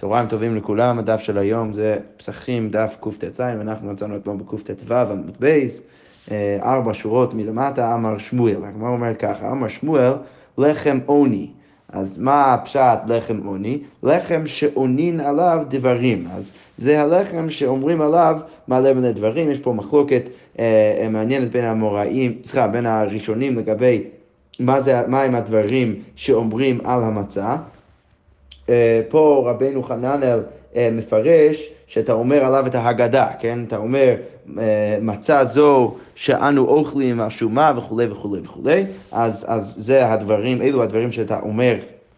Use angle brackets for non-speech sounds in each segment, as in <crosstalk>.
צהריים טובים לכולם, הדף של היום זה פסחים דף קט"ז, ואנחנו מצאנו אתמול בקט"ו עמוד בייס, אה, ארבע שורות מלמטה, אמר שמואל. הגמרא אומר ככה, אמר שמואל, לחם עוני. אז מה הפשט לחם עוני? לחם שעונין עליו דברים. אז זה הלחם שאומרים עליו מלא מלא דברים. יש פה מחלוקת אה, אה מעניינת בין המוראים, סליחה, בין הראשונים לגבי מה, זה, מה הם הדברים שאומרים על המצה. אה, פה רבנו חננאל אה, מפרש שאתה אומר עליו את ההגדה, כן? אתה אומר אה, מצה זו שאנו אוכלים השומה וכולי וכולי וכולי, אז, אז זה הדברים, אלו הדברים שאתה אומר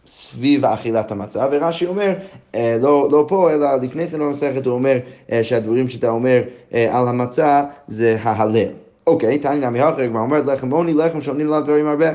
סביב אכילת המצה, ורש"י אומר, לא, לא פה, אלא לפני כן במסכת הוא אומר שהדברים שאתה אומר על המצה זה ההלל. אוקיי, תניא נמי אחר, כבר אומרת לחם עוני, לחם שעונים עליו דברים הרבה.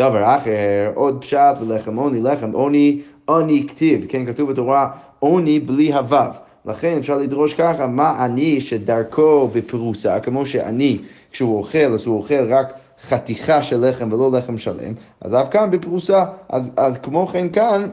דבר אחר, עוד פשט ולחם עוני, לחם עוני עוני כתיב, כן, כתוב בתורה עוני בלי הוו. לכן אפשר לדרוש ככה, מה עני שדרכו בפרוסה, כמו שעני, כשהוא אוכל, אז הוא אוכל רק חתיכה של לחם ולא לחם שלם, אז אף כאן בפרוסה, אז, אז כמו כן כאן,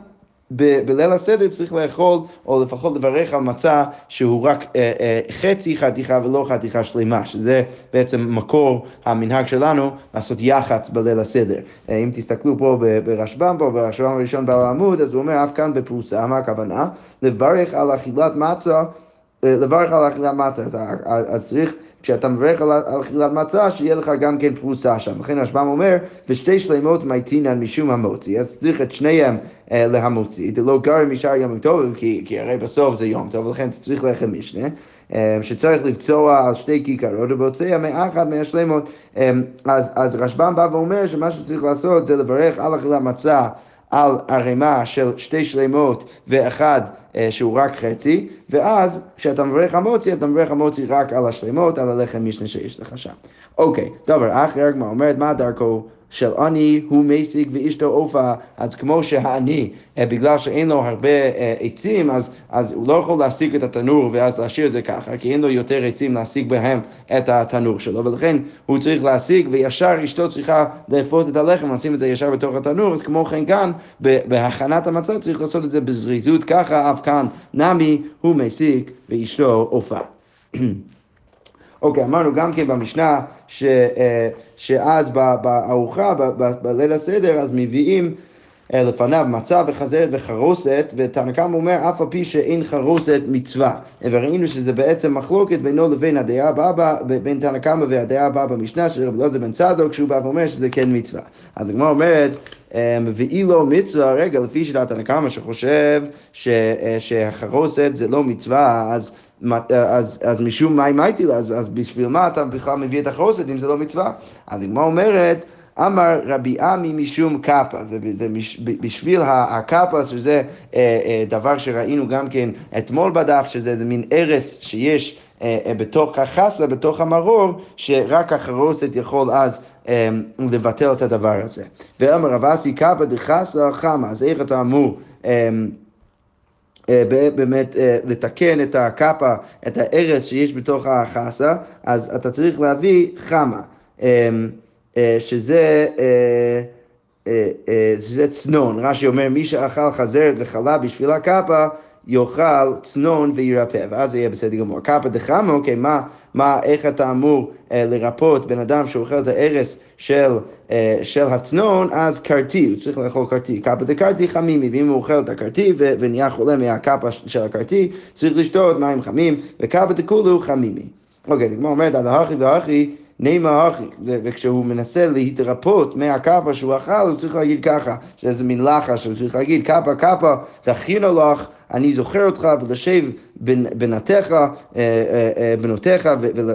ב- בליל הסדר צריך לאכול, או לפחות לברך על מצה שהוא רק אה, אה, חצי חתיכה ולא חתיכה שלמה, שזה בעצם מקור המנהג שלנו לעשות יח"צ בליל הסדר. אה, אם תסתכלו פה ברשב"ם, פה ברשב"ם הראשון בעל העמוד, אז הוא אומר אף כאן בפרוסה, מה הכוונה? לברך על אכילת מצה, אה, לברך על אכילת מצה, אז, אז צריך כשאתה מברך על אכילת מצה, שיהיה לך גם כן פרוסה שם. לכן הרשב"ם אומר, ושתי שלמות מייטינן משום המוציא, אז צריך את שניהם אה, להמוציא, דלא גרם משאר יום טוב, כי, כי הרי בסוף זה יום טוב, אתה צריך לחם משנה. אה, שצריך לפצוע על שתי כיכרות ובוצע מאחד מהשלמות. אה, אז, אז רשב"ם בא ואומר שמה שצריך לעשות זה לברך על אכילת מצה על ערימה של שתי שלמות ואחד אה, שהוא רק חצי, ואז כשאתה מברך המוצי, אתה מברך המוצי רק על השלמות, על הלחם משנה שיש לך שם. אוקיי, דבר אחר, הגמרא אומרת, מה דרכו של עני הוא מסיק ואשתו עופה, אז כמו שהעני, אה, בגלל שאין לו הרבה אה, עצים, אז, אז הוא לא יכול להשיג את התנור ואז להשאיר את זה ככה, כי אין לו יותר עצים להשיג בהם את התנור שלו, ולכן הוא צריך להשיג, וישר אשתו צריכה לאפות את הלחם, לשים את זה ישר בתוך התנור, אז כמו כן כאן, בהכנת המצה צריך לעשות את זה בזריזות ככה, אף כאן נמי הוא מסיק ואשתו עופה. <clears throat> אוקיי, אמרנו גם כן במשנה ש, אה, שאז בארוחה, בליל הסדר, אז מביאים אה, לפניו מצה וחזרת וחרוסת, ותנא קמא אומר אף על פי שאין חרוסת מצווה. וראינו שזה בעצם מחלוקת בינו לבין הדעה הבאה, בין תנא קמא והדעה הבאה במשנה של רבי אלעזר בן צדוק, שהוא בא ואומר שזה כן מצווה. אז הגמרא אומרת, אה, ואילו מצווה, רגע, לפי שיטת תנא שחושב שהחרוסת זה לא מצווה, אז אז, אז משום מה אמרתי לה, אז, אז בשביל מה אתה בכלל מביא את החוסד אם זה לא מצווה? אז הגמרא אומרת, אמר רבי עמי משום קאפה, זה, זה מש, בשביל הקאפה, שזה אה, אה, דבר שראינו גם כן אתמול בדף, שזה איזה מין ארס שיש אה, אה, בתוך החסה, בתוך המרור, שרק החרוסת יכול אז אה, לבטל את הדבר הזה. ואמר רב אסי קאפה דחסה חמה, אז איך אתה אמור... אה, אה, באמת אה, לתקן את הקאפה, את הארס שיש בתוך החסה, אז אתה צריך להביא חמה, אה, שזה... זה צנון, רש"י אומר מי שאכל חזרת וחלה בשביל הקאפה יאכל צנון וירפא, ואז זה יהיה בסדר גמור. קפא דחמא, אוקיי, מה, מה, איך אתה אמור אה, לרפות בן אדם שאוכל את הארס של, אה, של הצנון, אז קרטי, הוא צריך לאכול קרטי. קפא דקרטי חמימי, ואם הוא אוכל את הקרטי ונהיה חולה מהקפא של הקרטי, צריך לשתות מים חמים, וקפא דקולו חמימי. אוקיי, זה כמו אומרת, על ההכי והכי נימה אחי, וכשהוא מנסה להתרפות מהקאפה שהוא אכל, הוא צריך להגיד ככה, שזה מין לחש, הוא צריך להגיד, קאפה, קאפה, תכינו לך, אני זוכר אותך, ולשב בנתיך, אה, אה, אה, בנותיך,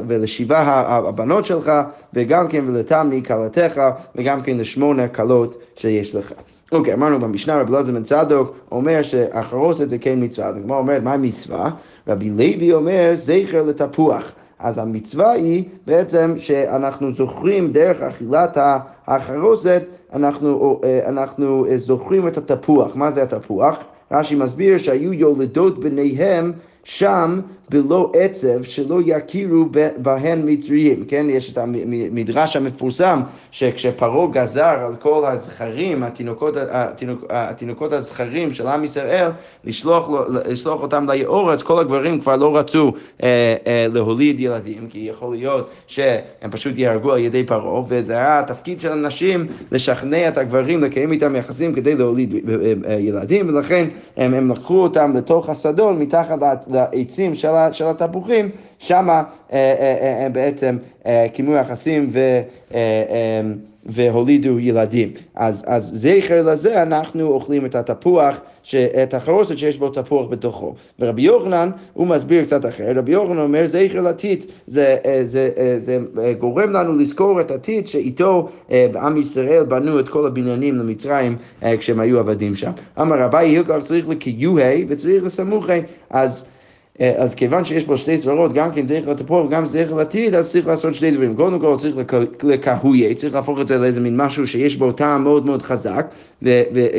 ולשבעה הבנות שלך, וגם כן ולתמני כלתך, וגם כן לשמונה כלות שיש לך. אוקיי, okay, אמרנו במשנה רבי אלעזר בן צדוק אומר שהחרוסת זה כן מצווה, אז הגמרא אומרת מה מצווה? רבי לוי אומר זכר לתפוח. אז המצווה היא בעצם שאנחנו זוכרים דרך אכילת החרוסת, אנחנו, אנחנו זוכרים את התפוח. מה זה התפוח? רש"י מסביר שהיו יולדות בניהם שם בלא עצב שלא יכירו בהן מצריים, כן? יש את המדרש המפורסם שכשפרעה גזר על כל הזכרים, התינוקות, התינוק, התינוקות הזכרים של עם ישראל, לשלוח, לשלוח אותם ליאור, אז כל הגברים כבר לא רצו אה, אה, להוליד ילדים, כי יכול להיות שהם פשוט ייהרגו על ידי פרעה, וזה היה התפקיד של הנשים לשכנע את הגברים לקיים איתם יחסים כדי להוליד אה, אה, ילדים, ולכן הם, הם לקחו אותם לתוך השדות מתחת לעצים של של התפוחים, שם אה, אה, אה, הם בעצם קיימו יחסים ו... והולידו ילדים. אז, אז זכר לזה אנחנו אוכלים את התפוח, ש, את החרוסת שיש בו תפוח בתוכו. ורבי יוחנן, הוא מסביר קצת אחר, רבי יוחנן אומר זכר לטיט, זה, זה, זה, זה גורם לנו לזכור את הטיט שאיתו בעם ישראל בנו את כל הבניינים למצרים כשהם היו עבדים שם. אמר רבי הילקח צריך לקיוהי וצריך לסמוכי, אז אה, אז כיוון שיש בו שתי סברות, גם כן צריך לתפור וגם צריך לתית, אז צריך לעשות שני דברים. קודם כל צריך לקהויה, צריך להפוך את זה לאיזה מין משהו שיש בו טעם מאוד מאוד חזק,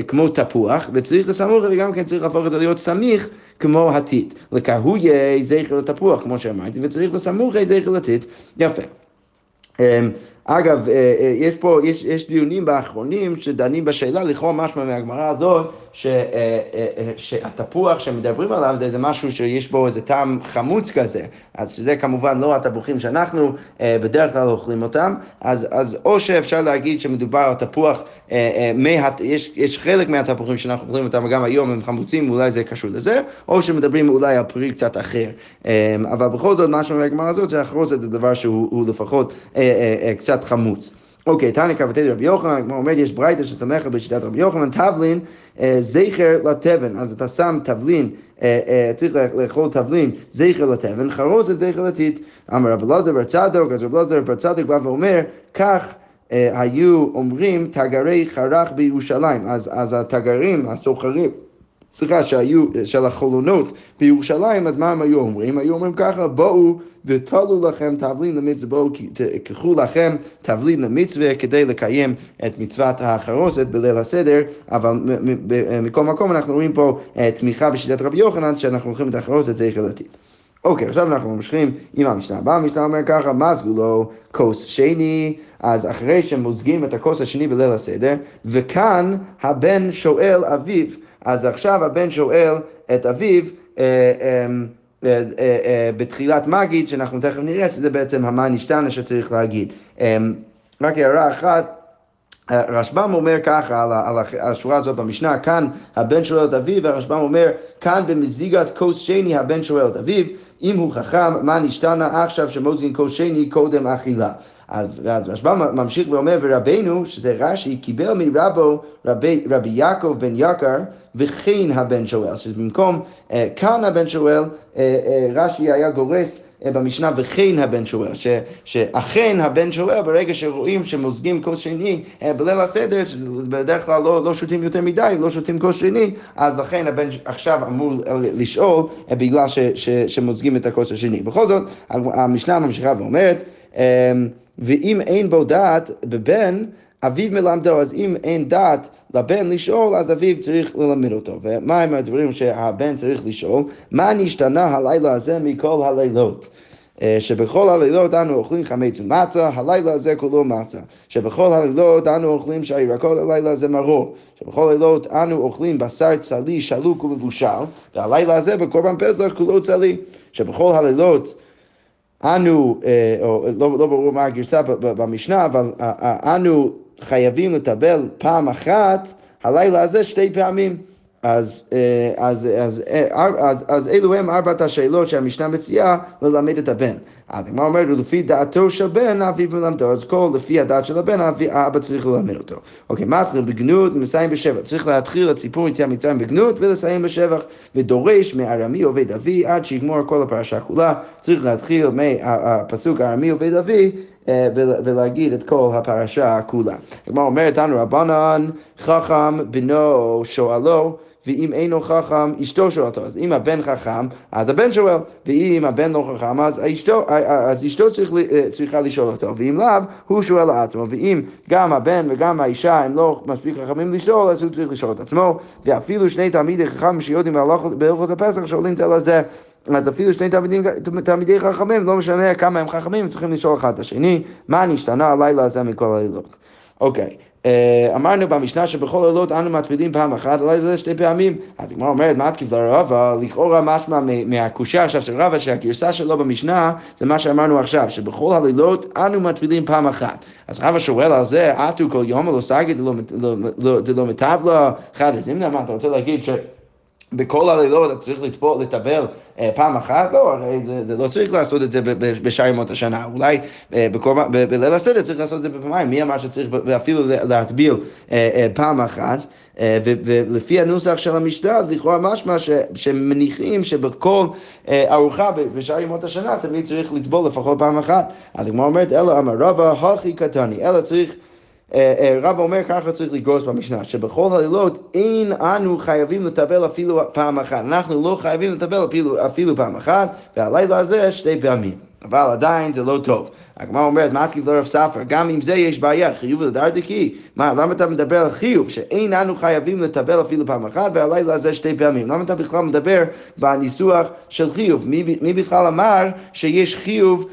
כמו תפוח, וצריך לסמוך וגם כן צריך להפוך את זה להיות סמיך כמו התית. לקהויה זכר לתפוח, כמו שאמרתי, וצריך לסמוך זכר לתית. יפה. אגב, אה, אה, יש פה, יש, יש דיונים באחרונים שדנים בשאלה, לכאורה משמע מהגמרא הזאת, ש, אה, שהתפוח שמדברים עליו זה איזה משהו שיש בו איזה טעם חמוץ כזה, אז שזה כמובן לא התפוחים שאנחנו בדרך כלל אוכלים אותם, אז, אז או שאפשר להגיד שמדובר על תפוח, מה, יש, יש חלק מהתפוחים שאנחנו אוכלים אותם גם היום הם חמוצים, אולי זה קשור לזה, או שמדברים אולי על פרי קצת אחר. אבל בכל זאת, משמע מהגמרא הזאת, שהחרוץ זה דבר שהוא לפחות קצת... קצת חמוץ. אוקיי, תניא כבתי רבי יוחנן, כמו אומר, יש ברייתא שתומכת בשיטת רבי יוחנן, תבלין אה, זכר לתבן, אז אתה שם תבלין, אה, אה, צריך לאכול תבלין זכר לתבן, חרוזת זכר לטיט. אמר רבי אלעזר בר צדוק, אז רבי אלעזר בר צדוק בא ואומר, כך היו אומרים תגרי חרך בירושלים, אז התגרים, הסוחרים, סליחה, שהיו, של החולונות בירושלים, אז מה הם היו אומרים? היו אומרים ככה, בואו ותלו לכם תבלין למצווה, בואו קחו לכם תבלין למצווה כדי לקיים את מצוות החרוסת בליל הסדר, אבל מכל מקום אנחנו רואים פה אה, תמיכה בשיטת רבי יוחנן, שאנחנו הולכים את החרוסת זה חלטית. אוקיי, עכשיו אנחנו ממשיכים עם המשנה הבאה, המשנה אומר ככה, מזגו לו כוס שני, אז אחרי שמוזגים את הכוס השני בליל הסדר, וכאן הבן שואל אביו, אז עכשיו הבן שואל את אביו, אה, אה, אה, בתחילת מגיד, שאנחנו תכף נראה שזה בעצם המן השתנה שצריך להגיד. רק הערה אחת, הרשב"ם אומר ככה על, השורה הזאת במשנה, כאן הבן שואל את אביו, והרשב"ם אומר, כאן במזיגת כוס שני הבן שואל את אביו, אם הוא חכם, מה נשתנה עכשיו שמוזגין כוס שני קודם אכילה. אז רשב"ם ממשיך ואומר, ורבנו, שזה רש"י, קיבל מרבו רבי, רבי יעקב בן יקר, וכן הבן שואל, שבמקום אה, כאן הבן שואל, אה, אה, רש"י היה גורס במשנה וכן הבן שואל, ש, שאכן הבן שואל ברגע שרואים שמוזגים כוס שני בליל הסדר, בדרך כלל לא, לא שותים יותר מדי, לא שותים כוס שני, אז לכן הבן עכשיו אמור לשאול בגלל ש, ש, שמוזגים את הכוס השני. בכל זאת, המשנה ממשיכה ואומרת, ואם אין בו דעת בבן, אביו מלמדו, אז אם אין דעת לבן לשאול, אז אביו צריך ללמד אותו. ומה הם הדברים שהבן צריך לשאול? מה נשתנה הלילה הזה מכל הלילות? אה, שבכל הלילות אנו אוכלים חמץ ומצה, הלילה הזה כולו מצה. שבכל הלילות אנו אוכלים שהירקות, הלילה הזה מרור. שבכל הלילות אנו אוכלים בשר צלי, שלוק ומבושל, והלילה הזה בקורבן פסח כולו צלי. שבכל הלילות אנו, אה, או לא, לא ברור מה הגרסה במשנה, אבל אנו חייבים לטבל פעם אחת, הלילה הזה שתי פעמים. אז, אה, אז, אז, אה, אז, אז, אז אלו הם ארבעת השאלות שהמשנה מציעה ללמד את הבן. אז הגמרא אומרת, לפי דעתו של בן, אביו מלמדו, אז כל לפי הדעת של הבן, האבא צריך ללמד אותו. אוקיי, מתחיל בגנות ומסיים בשבח. צריך להתחיל את סיפור יציאה מצרים בגנות ולסיים בשבח, ודורש מארמי עובד אבי עד שיגמור כל הפרשה כולה. צריך להתחיל מהפסוק ארמי עובד אבי אה, ולהגיד את כל הפרשה כולה. הגמרא אומרת לנו רבנן חכם בנו שואלו ואם אינו חכם, אשתו שואל אותו. אז אם הבן חכם, אז הבן שואל, ואם הבן לא חכם, אז אשתו, אז אשתו צריך, צריכה לשאול אותו, ואם לאו, הוא שואל לעצמו, ואם גם הבן וגם האישה הם לא מספיק חכמים לשאול, אז הוא צריך לשאול את עצמו, ואפילו שני תלמידי חכם שיודעים בהלכות הפסח שואלים זה לזה. אז אפילו שני תלמידים, תלמידי חכמים, לא משנה כמה הם חכמים, צריכים לשאול אחד את השני, מה נשתנה הלילה הזה מכל הלילות. אוקיי, אה, אמרנו במשנה שבכל לילות אנו מטבילים פעם אחת, אולי זה שתי פעמים. אז הגמרא אומרת, מה תקיף לרבה, לכאורה משמע מהקושייה עכשיו של רבה, שהגרסה שלו במשנה זה מה שאמרנו עכשיו, שבכל הלילות אנו מטבילים פעם אחת. אז רבה שואל על זה, עטו כל יום ולא סגי דלא מטבלה, חד הזימנה, מה אתה רוצה להגיד ש... בכל הלילות אתה צריך לטבל אה, פעם אחת? לא, הרי זה, זה לא צריך לעשות את זה בשאר ימות השנה. אולי אה, בליל הסדר צריך לעשות את זה בפעמיים. מי אמר שצריך אפילו להטביל אה, אה, פעם אחת? אה, ולפי הנוסח של המשנה, לכאורה משמע שמניחים שבכל אה, ארוחה בשאר ימות השנה תמיד צריך לטבול לפחות פעם אחת. הגמרא אומרת, אלא אמר רבא, הכי קטני, אלא צריך... אה, אה, רב אומר ככה צריך לגרוס במשנה, שבכל הלילות אין אנו חייבים לטבל אפילו פעם אחת. אנחנו לא חייבים לטבל אפילו, אפילו פעם אחת, והלילה הזה שתי פעמים. אבל עדיין זה לא טוב. הגמרא אומרת, מה תקיף לרב ספר? גם עם זה יש בעיה, חיוב לדרדקי. מה, למה אתה מדבר על חיוב? שאין אנו חייבים לטבל אפילו פעם אחת, והלילה הזה שתי פעמים. למה אתה בכלל מדבר בניסוח של חיוב? מי, מי בכלל אמר שיש חיוב?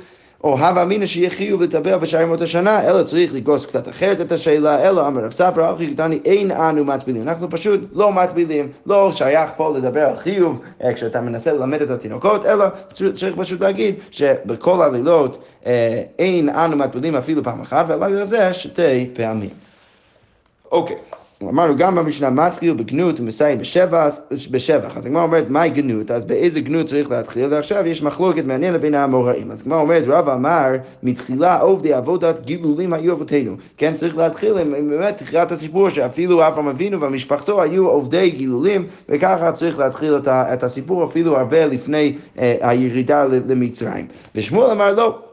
או הווה אמינא שיהיה חיוב לטבל בשער ימות השנה, אלא צריך לגרוס קצת אחרת את השאלה, אלא אמר רב ספרא, אחי קטני, אין אנו מטבילים. אנחנו פשוט לא מטבילים, לא שייך פה לדבר על חיוב אה, כשאתה מנסה ללמד את התינוקות, אלא צריך פשוט להגיד שבכל הלילות אה, אין אנו מטבילים אפילו פעם אחת, והלילה הזה שתי פעמים. אוקיי. אמרנו גם במשנה מתחיל בגנות ומסיים בשבח. אז הגמרא אומרת, מהי גנות? אז באיזה גנות צריך להתחיל? ועכשיו יש מחלוקת מעניינת בין האמוראים. אז הגמרא אומרת, רב אמר, מתחילה עובדי עבודת גילולים היו אבותינו. כן, צריך להתחיל עם, באמת תחילת הסיפור שאפילו אברהם אבינו ומשפחתו היו עובדי גילולים, וככה צריך להתחיל את הסיפור אפילו הרבה לפני אה, הירידה למצרים. ושמואל אמר לא.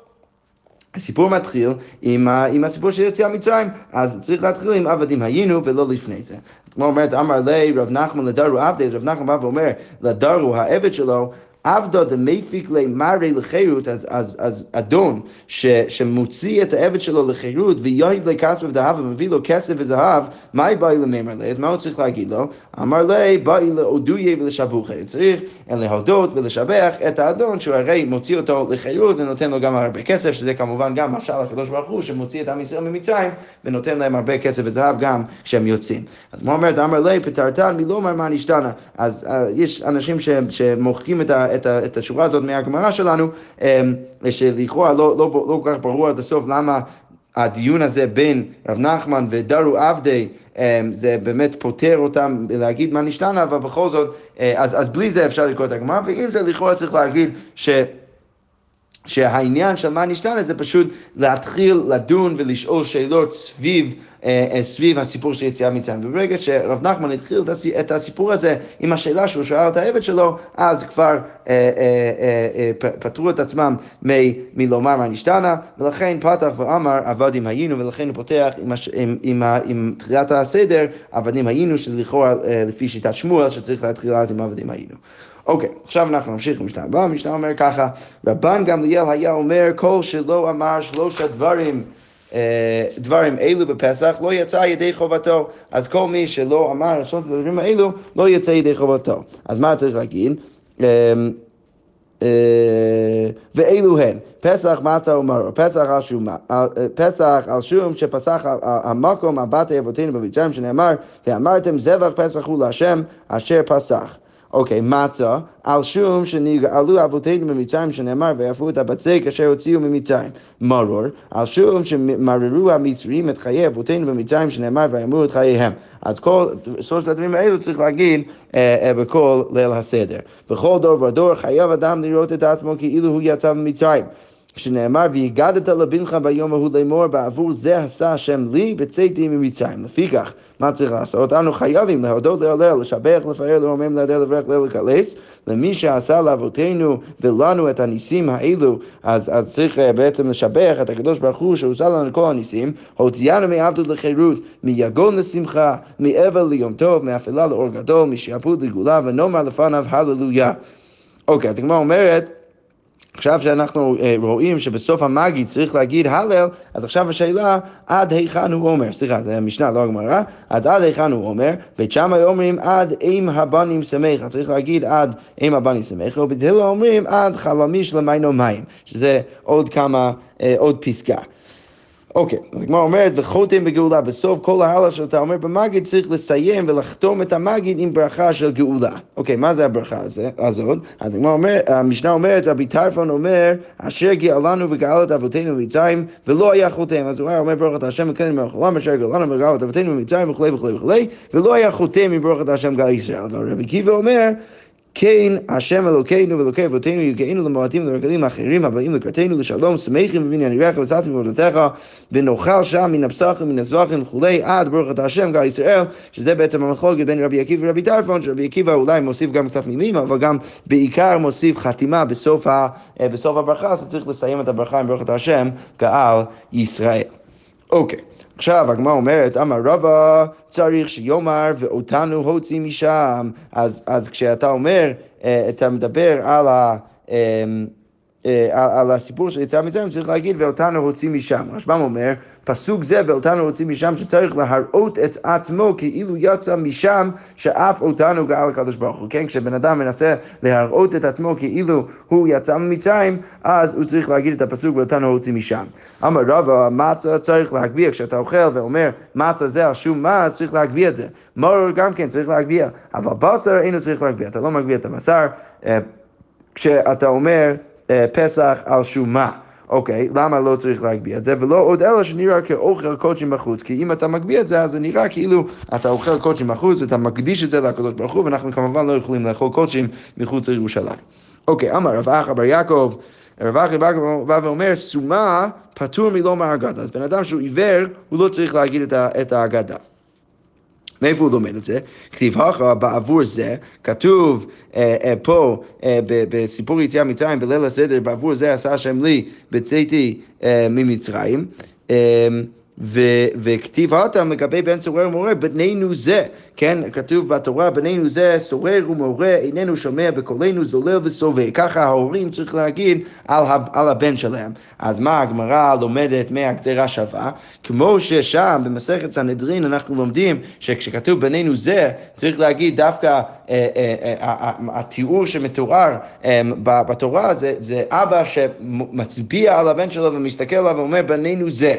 הסיפור מתחיל עם, ה, עם הסיפור של יציאה מצרים, אז צריך להתחיל עם עבדים היינו ולא לפני זה. כמו אומרת, אמר לי רב נחמן לדרו עבדי, אז רב נחמן בא ואומר לדרו העבד שלו, עבדו דמפיק למרי לחירות, אז, אז, אז אדון ש, שמוציא את העבד שלו לחירות ויואיב לכסף ודהב ומביא לו כסף וזהב, מה באי לממר לי? אז מה הוא צריך להגיד לו? אמר לי, באי להודויה ולשבוכי. צריך להודות ולשבח את האדון שהוא הרי מוציא אותו לחירות ונותן לו גם הרבה כסף, שזה כמובן גם משל הקדוש ברוך הוא שמוציא את עם ישראל ממצרים ונותן להם הרבה כסף וזהב גם כשהם יוצאים. אז מה אומרת? אמר לי, פטרתן מלא אומר מה נשתנה. אז uh, יש אנשים שמוחקים את ה... את, ה, את השורה הזאת מהגמרא שלנו, אמ, שלכאורה לא, לא, לא כל כך ברור עד הסוף למה הדיון הזה בין רב נחמן ודרו עבדי, אמ, זה באמת פוטר אותם להגיד מה נשתנה, אבל בכל זאת, אה, אז, אז בלי זה אפשר לקרוא את הגמרא, ועם זה לכאורה צריך להגיד ש... שהעניין של מה נשתנה זה פשוט להתחיל לדון ולשאול שאלות סביב אה, אה, סביב הסיפור של יציאה מצרים. וברגע שרב נחמן התחיל את הסיפור הזה עם השאלה שהוא שאל את העבד שלו, אז כבר אה, פטרו את עצמם מלומר מה נשתנה, ולכן פתח ואמר עבדים היינו, ולכן הוא פותח עם, עם, עם, עם תחילת הסדר, עבדים היינו, שזה לכאורה לפי שיטת שמואל, שצריך להתחיל עם עבדים היינו. אוקיי, okay, עכשיו אנחנו נמשיך במשנה הבאה, המשנה אומר ככה, רבן גמליאל היה אומר כל שלא אמר שלושה דברים אה, דברים אלו בפסח לא יצא ידי חובתו. אז כל מי שלא אמר את שלושת הדברים האלו לא יצא ידי חובתו. אז מה צריך להגיד? אה, אה, ואלו הן, פסח מצה ומרור, פסח על שום, פסח על שום שפסח המקום על בתי אבותינו במצרים שנאמר ואמרתם זבח פסח הוא להשם אשר פסח אוקיי, מצה, על שום שנגאלו אבותינו ממצרים, שנאמר, ויפו את הבצק אשר הוציאו ממצרים. מרור, על שום שמררו המצרים את חיי אבותינו במצרים, שנאמר, ויאמרו את חייהם. אז כל שלושת הדברים האלו צריך להגיד אה, אה, בכל ליל הסדר. בכל דור ודור חייב אדם לראות את עצמו כאילו הוא יצא ממצרים. שנאמר, והגדת לבנך ביום ההוא לאמור, בעבור זה עשה השם לי, בצאתי ממצרים. לפיכך, מה צריך לעשות? אנו חייבים להודות להלל, לשבח, לפאר, לרומם, להדל, לברך, לקלס, למי שעשה לאבותינו ולנו את הניסים האלו, אז, אז צריך אה, בעצם לשבח את הקדוש ברוך הוא שעושה לנו כל הניסים, הוציאנו מעבדות לחירות, מיגון לשמחה, מאבל ליום טוב, מאפלה לאור גדול, משעבוד לגאולה, ונאמר לפניו הללויה. אוקיי, אז הגמרא אומרת, עכשיו שאנחנו אה, רואים שבסוף המגיד צריך להגיד הלל, אז עכשיו השאלה, עד היכן הוא אומר? סליחה, זה המשנה, לא הגמרא. אז עד היכן הוא אומר? בית שמאי אומרים עד אם הבנים שמח, צריך להגיד עד אם הבנים שמח, ובתהילה אומרים עד חלמיש למיינו מים, שזה עוד כמה, אה, עוד פסקה. אוקיי, אז הגמרא אומרת, וחותם בגאולה, בסוף כל ההלאה שאתה אומר במגיד צריך לסיים ולחתום את המגיד עם ברכה של גאולה. אוקיי, מה זה הברכה הזאת? אז הגמרא אומרת, המשנה אומרת, רבי טרפון אומר, אשר גאלנו וגאל את אבותינו ממצרים, ולא היה חותם. אז הוא אומר, ברוך אתה השם וכן מלך העולם, אשר גאלנו וגאל את אבותינו ממצרים וכולי וכולי וכולי, ולא היה חותם עם אתה השם גאל ישראל. אבל רבי קיבא אומר, כן, השם אלוקינו ואלוקי אבותינו יגענו למועטים ולרגלים אחרים הבאים לקראתנו לשלום, שמחים בבניין ירח וצאתם בעבודתך, ונאכל שם מן הפסחים, מן הזבחים וכולי, עד ברוך אתה השם גל ישראל, שזה בעצם המחלוקת בין רבי עקיבא ורבי טרפון, שרבי עקיבא אולי מוסיף גם קצת מילים, אבל גם בעיקר מוסיף חתימה בסוף, ה, בסוף הברכה, אז צריך לסיים את הברכה עם ברוך אתה השם גאל ישראל. אוקיי. Okay. עכשיו הגמרא אומרת, אמר רבא צריך שיאמר ואותנו הוציא משם. אז, אז כשאתה אומר, אה, אתה מדבר על ה... אמ, אה, על הסיפור של יציאה מצרים, צריך להגיד ואותנו הוציא משם. רשב"ם אומר, פסוק זה ואותנו הוציא משם, שצריך להראות את עצמו כאילו יצא משם, שאף אותנו גאל הקדוש ברוך הוא. כן, כשבן אדם מנסה להראות את עצמו כאילו הוא יצא ממצרים, אז הוא צריך להגיד את הפסוק ואותנו הוציא משם. אמר רבא, מצה צריך להגביה, כשאתה אוכל ואומר מצה זה על שום מה, צריך להגביה את זה. מור גם כן צריך להגביה, אבל בשר אינו צריך להגביה, אתה לא מגביה את הבשר. אה, כשאתה אומר אה, פסח על שומה. אוקיי, למה לא צריך להגביה את זה? ולא עוד אלא שנראה כאוכל קודשים בחוץ. כי אם אתה מגביה את זה, אז זה נראה כאילו אתה אוכל קודשים בחוץ ואתה מקדיש את זה לקדוש ברוך הוא, ואנחנו כמובן לא יכולים לאכול קודשים מחוץ לירושלים. אוקיי, אמר רב אחא בר יעקב, רב אחא בר יעקב בא ואומר, סומה פטור מלומר אגדה. אז בן אדם שהוא עיוור, הוא לא צריך להגיד את האגדה. מאיפה הוא לומד את זה? כתיב הכא בעבור זה, כתוב אה, אה, פה אה, בסיפור יציאה מצרים בליל הסדר, בעבור זה עשה השם לי בצאתי אה, ממצרים. אה, וכתיב אותם לגבי בן סורר ומורה, בנינו זה, כן, כתוב בתורה, בנינו זה, סורר ומורה, איננו שומע בקולנו, זולל וסובא. ככה ההורים צריך להגיד על, על הבן שלהם. אז מה הגמרא לומדת מהגזירה שווה? כמו ששם במסכת סנהדרין אנחנו לומדים שכשכתוב בנינו זה, צריך להגיד דווקא אה, אה, אה, התיאור שמתואר בתורה זה אבא שמצביע על הבן שלו ומסתכל עליו ואומר בנינו זה.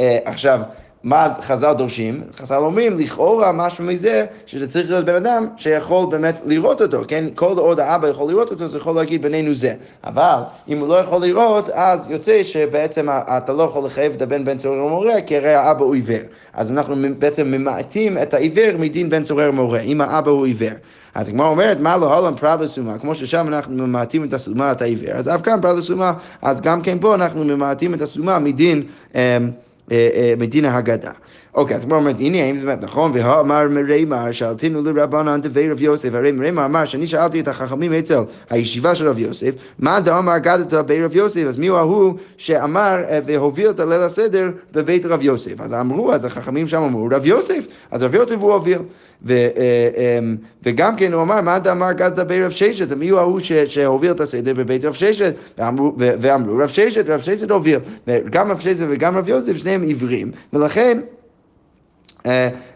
אה, עכשיו, מה חז"ל דורשים? חז"ל אומרים, לכאורה משהו מזה, שזה צריך להיות בן אדם שיכול באמת לראות אותו, כן? כל עוד האבא יכול לראות אותו, זה יכול להגיד בינינו זה. אבל אם הוא לא יכול לראות, אז יוצא שבעצם אתה לא יכול לחייב את הבן בן צורר ומורה, כי הרי האבא הוא עיוור. אז אנחנו בעצם ממעטים את העיוור מדין בן צורר ומורה, אם האבא הוא עיוור. אז הגמרא אומרת, מה לא הלם פרט לסומה, כמו ששם אנחנו ממעטים את הסומה, את העיוור, אז אף כאן פרט לסומה, אז גם כן פה אנחנו ממעטים את הסומה מדין... אמ, אה, אה, מדין ההגדה. אוקיי, אז כמו אומרת, הנה, האם זה באמת נכון? והאמר מרימר, שאלתינו לרבנן דבי רב יוסף, הרי מרימר אמר שאני שאלתי את החכמים אצל הישיבה של רב יוסף, מה דאמר אגדת בי רב יוסף, אז מי הוא ההוא שאמר אה, והוביל את הליל הסדר בבית רב יוסף? אז אמרו, אז החכמים שם אמרו, רב יוסף, אז רב יוסף הוא הוביל. ו, אמ, וגם כן הוא אמר, מה דאמר גדת בי רב ששת, מי הוא ההוא שהוביל את הסדר בבית רב ששת? ואמרו, ואמרו רב ששת, רב ששת הוביל. וגם רב ששת וגם רב יוסף, שניהם עיוורים, ולכן אה, אה,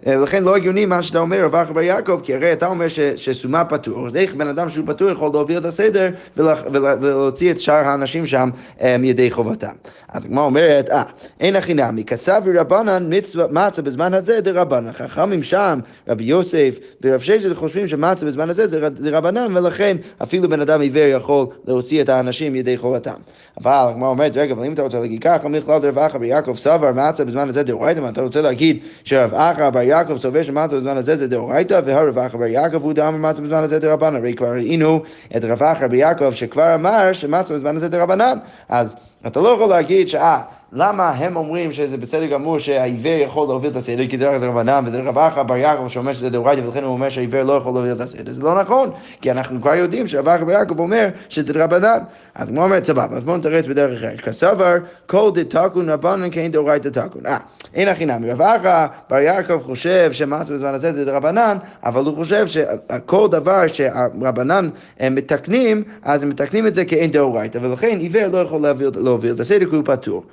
לכן לא הגיוני מה שאתה אומר, רב אחר בר יעקב, כי הרי אתה אומר שסומה פטור, אז איך בן אדם שהוא פטור יכול להוביל את הסדר ולהוציא את שאר האנשים שם אה, מידי חובתם. אז הגמרא אומרת, אה, אין הכי נמי, כסב רבנן מצה בזמן הזה דרבנן. חכמים שם, רבי יוסף ורב ששת חושבים שמצה בזמן הזה זה רבנן, ולכן אפילו בן אדם עיוור יכול להוציא את האנשים מידי חובתם. אבל הגמרא אומרת, רגע, אבל אם אתה רוצה להגיד ככה, מכלל דרב אחר בר יעקב סבר מצה בזמן הזה דאורייתא, אתה רוצה להגיד שרב אחא בר יעקב סובר שמצה בזמן הזה זה דאורייתא, והרב אחא בר יעקב הוא דאמר מצה בזמן הזה דרבנן. הרי כבר ראינו את רב אחא בר יעקב שכבר אמר שמצה בזמן הזה דרבנן. אז אתה לא יכול להגיד שאה, למה הם אומרים שזה בסדר גמור שהעיוור יכול להוביל את הסדר, כי זה רק רבנן, וזה רב אחא בר יעקב שאומר שזה דאורייתא, ולכן הוא אומר שהעיוור לא יכול להוביל את הסדר, זה לא נכון, כי אנחנו כבר יודעים שרב אחא בר יעקב אומר שזה רבנן. אז הוא אומר, סבבה, אז בואו נתרץ בדרך אחרת. כסבר, כל דתקון רבנן כן דאורייתא תקון. אה, אין הכי נמי, רב אחא בר יעקב חושב שמעשה בזמן הזה זה רבנן, אבל הוא חושב שכל דבר שהרבנן מתקנים, אז הם מתקנים את זה כאין דאורייתא, ולכן עיוור לא יכול להוביל את הסדר כי הוא פטור.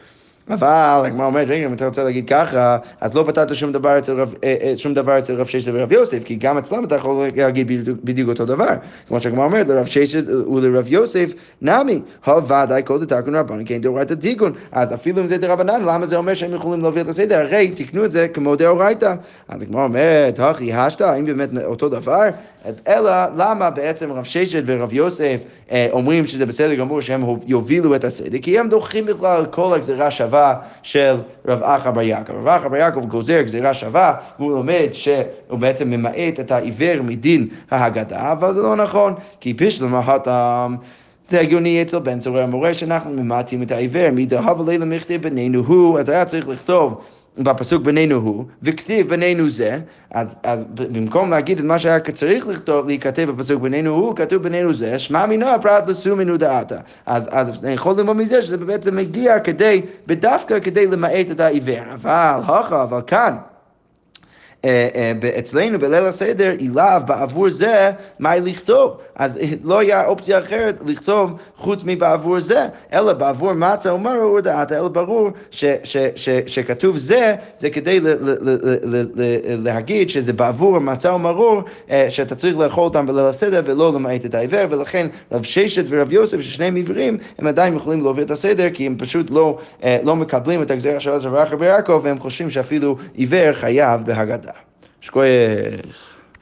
אבל הגמרא אומרת, רגע, אם אתה רוצה להגיד ככה, אז לא פתרת שום דבר אצל רב, אה, אה, שום דבר אצל רב ששת ורב יוסף, כי גם אצלם אתה יכול להגיד בדיוק, אותו דבר. כמו שהגמרא אומרת, לרב ששת ולרב יוסף, נמי, הוודאי כל דתקון רבנן, כן דאורייתא תיקון. אז אפילו אם זה דרבנן, למה זה אומר שהם יכולים להוביל את הסדר? הרי תקנו את זה כמו דאורייתא. אז הגמרא אומרת, הכי השתא, האם באמת אותו דבר? אלא למה בעצם רב ששת ורב יוסף אה, אומרים שזה בסדר גמור שהם יובילו את הסדר? כי הם דוחים בכלל כל הגזירה שווה של רב אחא בר יעקב. רב אחא בר יעקב גוזר גזירה שווה, והוא לומד שהוא בעצם ממעט את העיוור מדין ההגדה, אבל זה לא נכון, כי בשלמה הטעם זה הגיוני אצל בן צורר המורה שאנחנו ממעטים את העיוור, מדהב לילה מכתב בינינו הוא, אז היה צריך לכתוב בפסוק בינינו הוא, וכתיב בינינו זה, אז, אז במקום להגיד את מה שהיה צריך לכתוב, להיכתב בפסוק בינינו הוא, כתוב בינינו זה, שמע מינו הפרט לסומינו דעתה. אז, אז אני יכול ללמוד מזה שזה בעצם מגיע כדי, בדווקא כדי למעט את העיוור. אבל, הכה, אבל כאן. אה, אה, אצלנו בליל הסדר אילב בעבור זה מה לכתוב. אז לא היה אופציה אחרת לכתוב חוץ מבעבור זה, אלא בעבור מטה ומרו הודעת, אלא ברור ש, ש, ש, שכתוב זה, זה כדי להגיד שזה בעבור מצה ומרור, אה, שאתה צריך לאכול אותם בליל הסדר ולא למעט את העיוור, ולכן רב ששת ורב יוסף, ששניהם עיוורים, הם עדיין יכולים להוביל את הסדר, כי הם פשוט לא, לא מקבלים את הגזירה של רב יעקב, והם חושבים שאפילו עיוור חייב בהגדה. שכוייך.